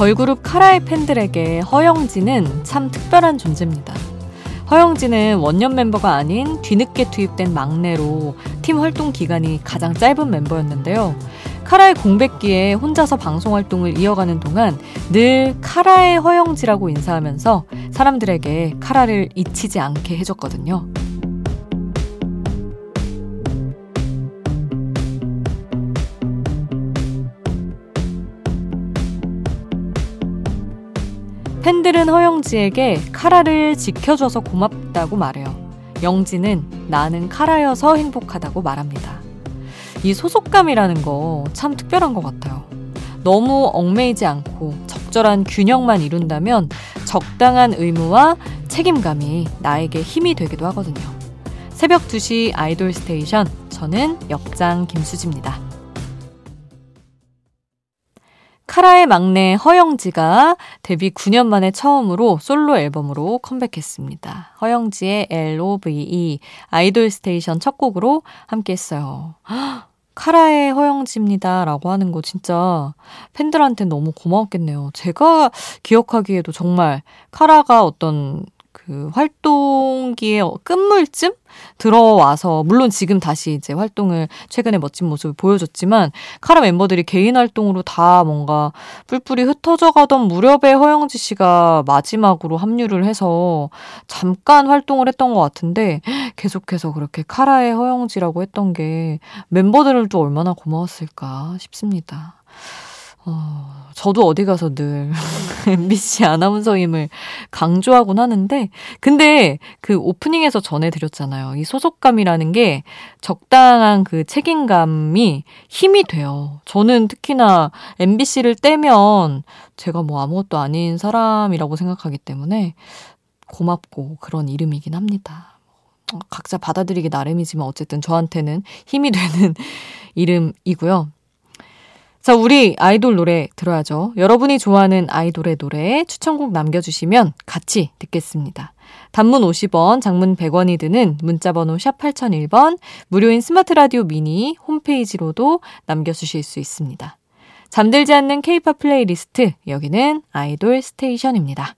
걸그룹 카라의 팬들에게 허영지는 참 특별한 존재입니다. 허영지는 원년 멤버가 아닌 뒤늦게 투입된 막내로 팀 활동 기간이 가장 짧은 멤버였는데요. 카라의 공백기에 혼자서 방송 활동을 이어가는 동안 늘 카라의 허영지라고 인사하면서 사람들에게 카라를 잊히지 않게 해줬거든요. 팬들은 허영지에게 카라를 지켜줘서 고맙다고 말해요. 영지는 나는 카라여서 행복하다고 말합니다. 이 소속감이라는 거 참 특별한 것 같아요. 너무 얽매이지 않고 적절한 균형만 이룬다면 적당한 의무와 책임감이 나에게 힘이 되기도 하거든요. 새벽 2시 아이돌 스테이션. 저는 역장 김수지입니다. 카라의 막내 허영지가 데뷔 9년 만에 처음으로 솔로 앨범으로 컴백했습니다. 허영지의 LOVE 아이돌 스테이션 첫 곡으로 함께 했어요. 카라의 허영지입니다. 라고 하는 거 진짜 팬들한테 너무 고마웠겠네요. 제가 기억하기에도 정말 카라가 어떤 그 활동기의 끝물쯤 들어와서 물론 지금 다시 이제 활동을 최근에 멋진 모습을 보여줬지만 카라 멤버들이 개인 활동으로 다 뭔가 뿔뿔이 흩어져 가던 무렵에 허영지 씨가 마지막으로 합류를 해서 잠깐 활동을 했던 것 같은데 계속해서 그렇게 카라의 허영지라고 했던 게 멤버들도 얼마나 고마웠을까 싶습니다. 어, 저도 어디 가서 늘 MBC 아나운서임을 강조하곤 하는데, 근데 그 오프닝에서 전해드렸잖아요. 이 소속감이라는 게 적당한 그 책임감이 힘이 돼요. 저는 특히나 MBC를 떼면 제가 뭐 아무것도 아닌 사람이라고 생각하기 때문에 고맙고 그런 이름이긴 합니다. 각자 받아들이기 나름이지만 어쨌든 저한테는 힘이 되는 이름이고요. 자, 우리 아이돌 노래 들어야죠. 여러분이 좋아하는 아이돌의 노래 추천곡 남겨주시면 같이 듣겠습니다. 단문 50원, 장문 100원이 드는 문자번호 샵 8001번, 무료인 스마트 라디오 미니 홈페이지로도 남겨주실 수 있습니다. 잠들지 않는 케이팝 플레이리스트, 여기는 아이돌 스테이션입니다.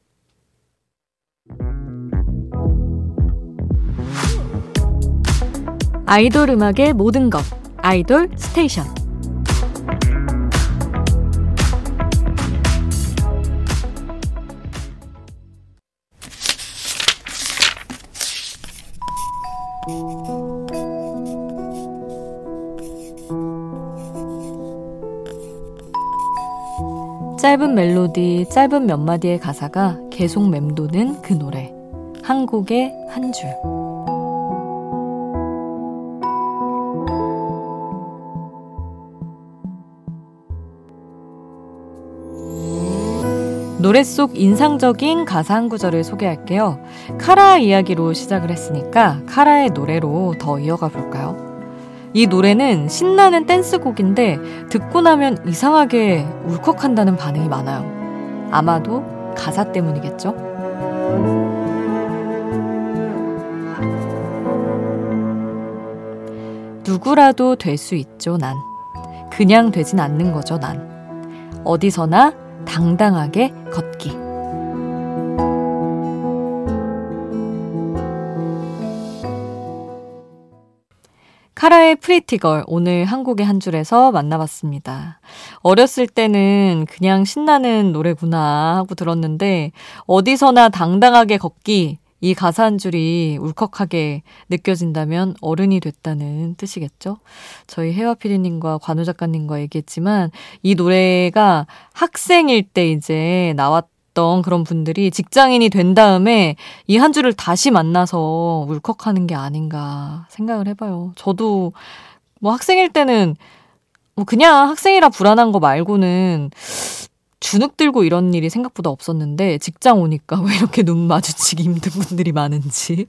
아이돌 음악의 모든 것, 아이돌 스테이션. 짧은 멜로디, 짧은 몇 마디의 가사가 계속 맴도는 그 노래. 한 곡의 한 줄. 노래 속 인상적인 가사 한 구절을 소개할게요. 카라 이야기로 시작을 했으니까 카라의 노래로 더 이어가 볼까요? 이 노래는 신나는 댄스곡인데 듣고 나면 이상하게 울컥한다는 반응이 많아요. 아마도 가사 때문이겠죠? 누구라도 될 수 있죠, 난. 그냥 되진 않는 거죠, 난. 어디서나 당당하게 걷 카라의 Pretty Girl 오늘 한 곡의 한 줄에서 만나봤습니다. 어렸을 때는 그냥 신나는 노래구나 하고 들었는데 어디서나 당당하게 걷기 이 가사 한 줄이 울컥하게 느껴진다면 어른이 됐다는 뜻이겠죠? 저희 혜화 피디님과 관우 작가님과 얘기했지만 이 노래가 학생일 때 이제 나왔 던 그런 분들이 직장인이 된 다음에 이한 줄을 다시 만나서 울컥하는 게 아닌가 생각을 해봐요. 저도 뭐 학생일 때는 뭐 그냥 학생이라 불안한 거 말고는 주눅 들고 이런 일이 생각보다 없었는데 직장 오니까 왜 이렇게 눈 마주치기 힘든 분들이 많은지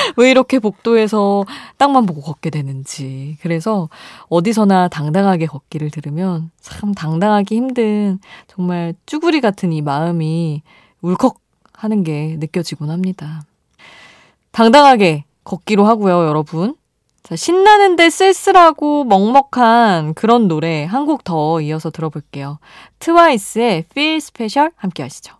왜 이렇게 복도에서 땅만 보고 걷게 되는지 그래서 어디서나 당당하게 걷기를 들으면 참 당당하기 힘든 정말 쭈구리 같은 이 마음이 울컥 하는 게 느껴지곤 합니다. 당당하게 걷기로 하고요, 여러분. 자, 신나는데 쓸쓸하고 먹먹한 그런 노래 한 곡 더 이어서 들어볼게요. 트와이스의 Feel Special 함께 하시죠.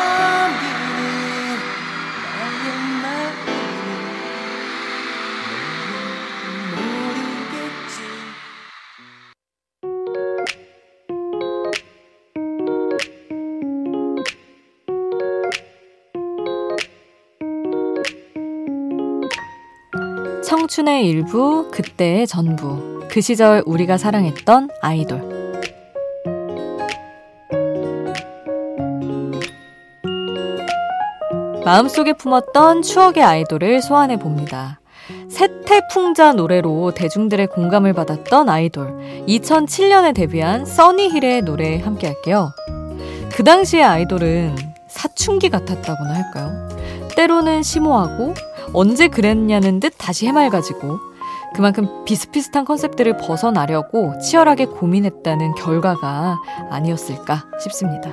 청춘의 일부, 그때의 전부. 그 시절 우리가 사랑했던 아이돌. 마음속에 품었던 추억의 아이돌을 소환해 봅니다. 세태풍자 노래로 대중들의 공감을 받았던 아이돌. 2007년에 데뷔한 써니힐의 노래 함께 할게요. 그 당시의 아이돌은 사춘기 같았다고나 할까요? 때로는 심오하고 언제 그랬냐는 듯 다시 해맑아지고 그만큼 비슷비슷한 컨셉들을 벗어나려고 치열하게 고민했다는 결과가 아니었을까 싶습니다.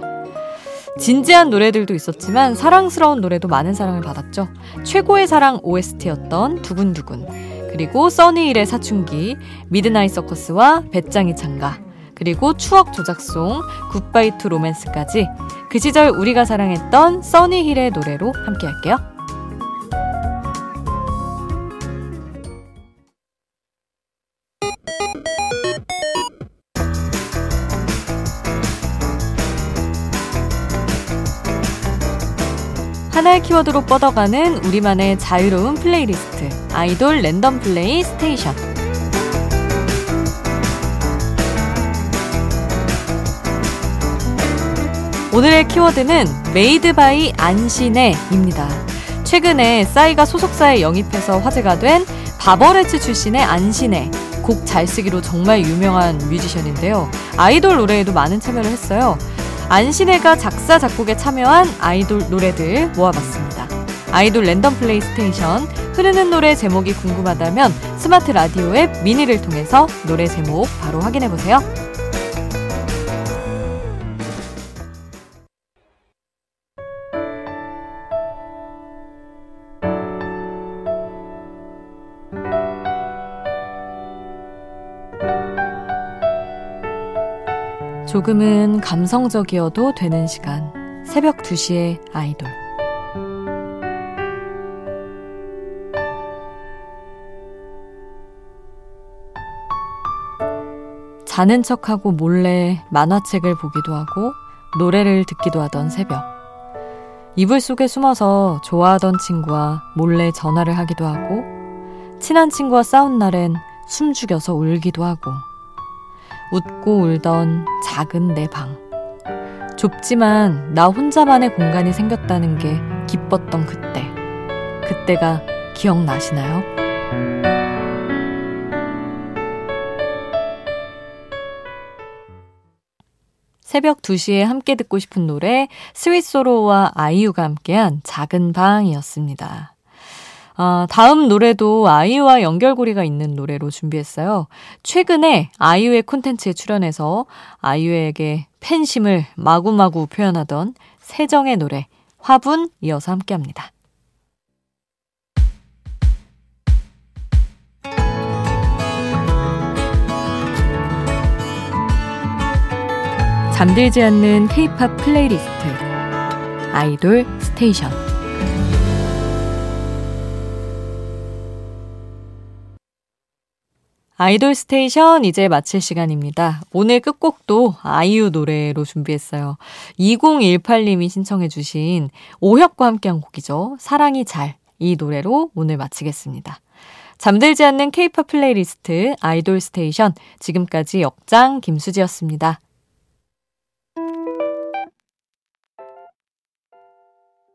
진지한 노래들도 있었지만 사랑스러운 노래도 많은 사랑을 받았죠. 최고의 사랑 OST였던 두근두근, 그리고 써니힐의 사춘기, Midnight Circus와 베짱이 찬가, 그리고 추억 조작송 Goodbye To Romance까지 그 시절 우리가 사랑했던 써니힐의 노래로 함께 할게요. 하나의 키워드로 뻗어가는 우리만의 자유로운 플레이리스트 아이돌 랜덤 플레이 스테이션 오늘의 키워드는 made by 안신애입니다. 최근에 싸이가 소속사에 영입해서 화제가 된 바버레츠 출신의 안신애 곡 잘 쓰기로 정말 유명한 뮤지션인데요. 아이돌 노래에도 많은 참여를 했어요. 안신애가 작사, 작곡에 참여한 아이돌 노래들 모아봤습니다. 아이돌 랜덤 플레이 스테이션 흐르는 노래 제목이 궁금하다면 스마트 라디오 앱 미니를 통해서 노래 제목 바로 확인해 보세요. 조금은 감성적이어도 되는 시간. 새벽 2시에 아이돌. 자는 척하고 몰래 만화책을 보기도 하고 노래를 듣기도 하던 새벽. 이불 속에 숨어서 좋아하던 친구와 몰래 전화를 하기도 하고 친한 친구와 싸운 날엔 숨죽여서 울기도 하고 웃고 울던 작은 내 방. 좁지만 나 혼자만의 공간이 생겼다는 게 기뻤던 그때. 그때가 기억나시나요? 새벽 2시에 함께 듣고 싶은 노래 스윗소로와 아이유가 함께한 작은 방이었습니다. 아, 다음 노래도 아이유와 연결고리가 있는 노래로 준비했어요. 최근에 아이유의 콘텐츠에 출연해서 아이유에게 팬심을 마구마구 표현하던 세정의 노래 화분 이어서 함께 합니다. 잠들지 않는 케이팝 플레이리스트 아이돌 스테이션 아이돌 스테이션 이제 마칠 시간입니다. 오늘 끝곡도 아이유 노래로 준비했어요. 2018님이 신청해 주신 오혁과 함께한 곡이죠. 사랑이 잘. 이 노래로 오늘 마치겠습니다. 잠들지 않는 케이팝 플레이리스트 아이돌 스테이션 지금까지 역장 김수지였습니다.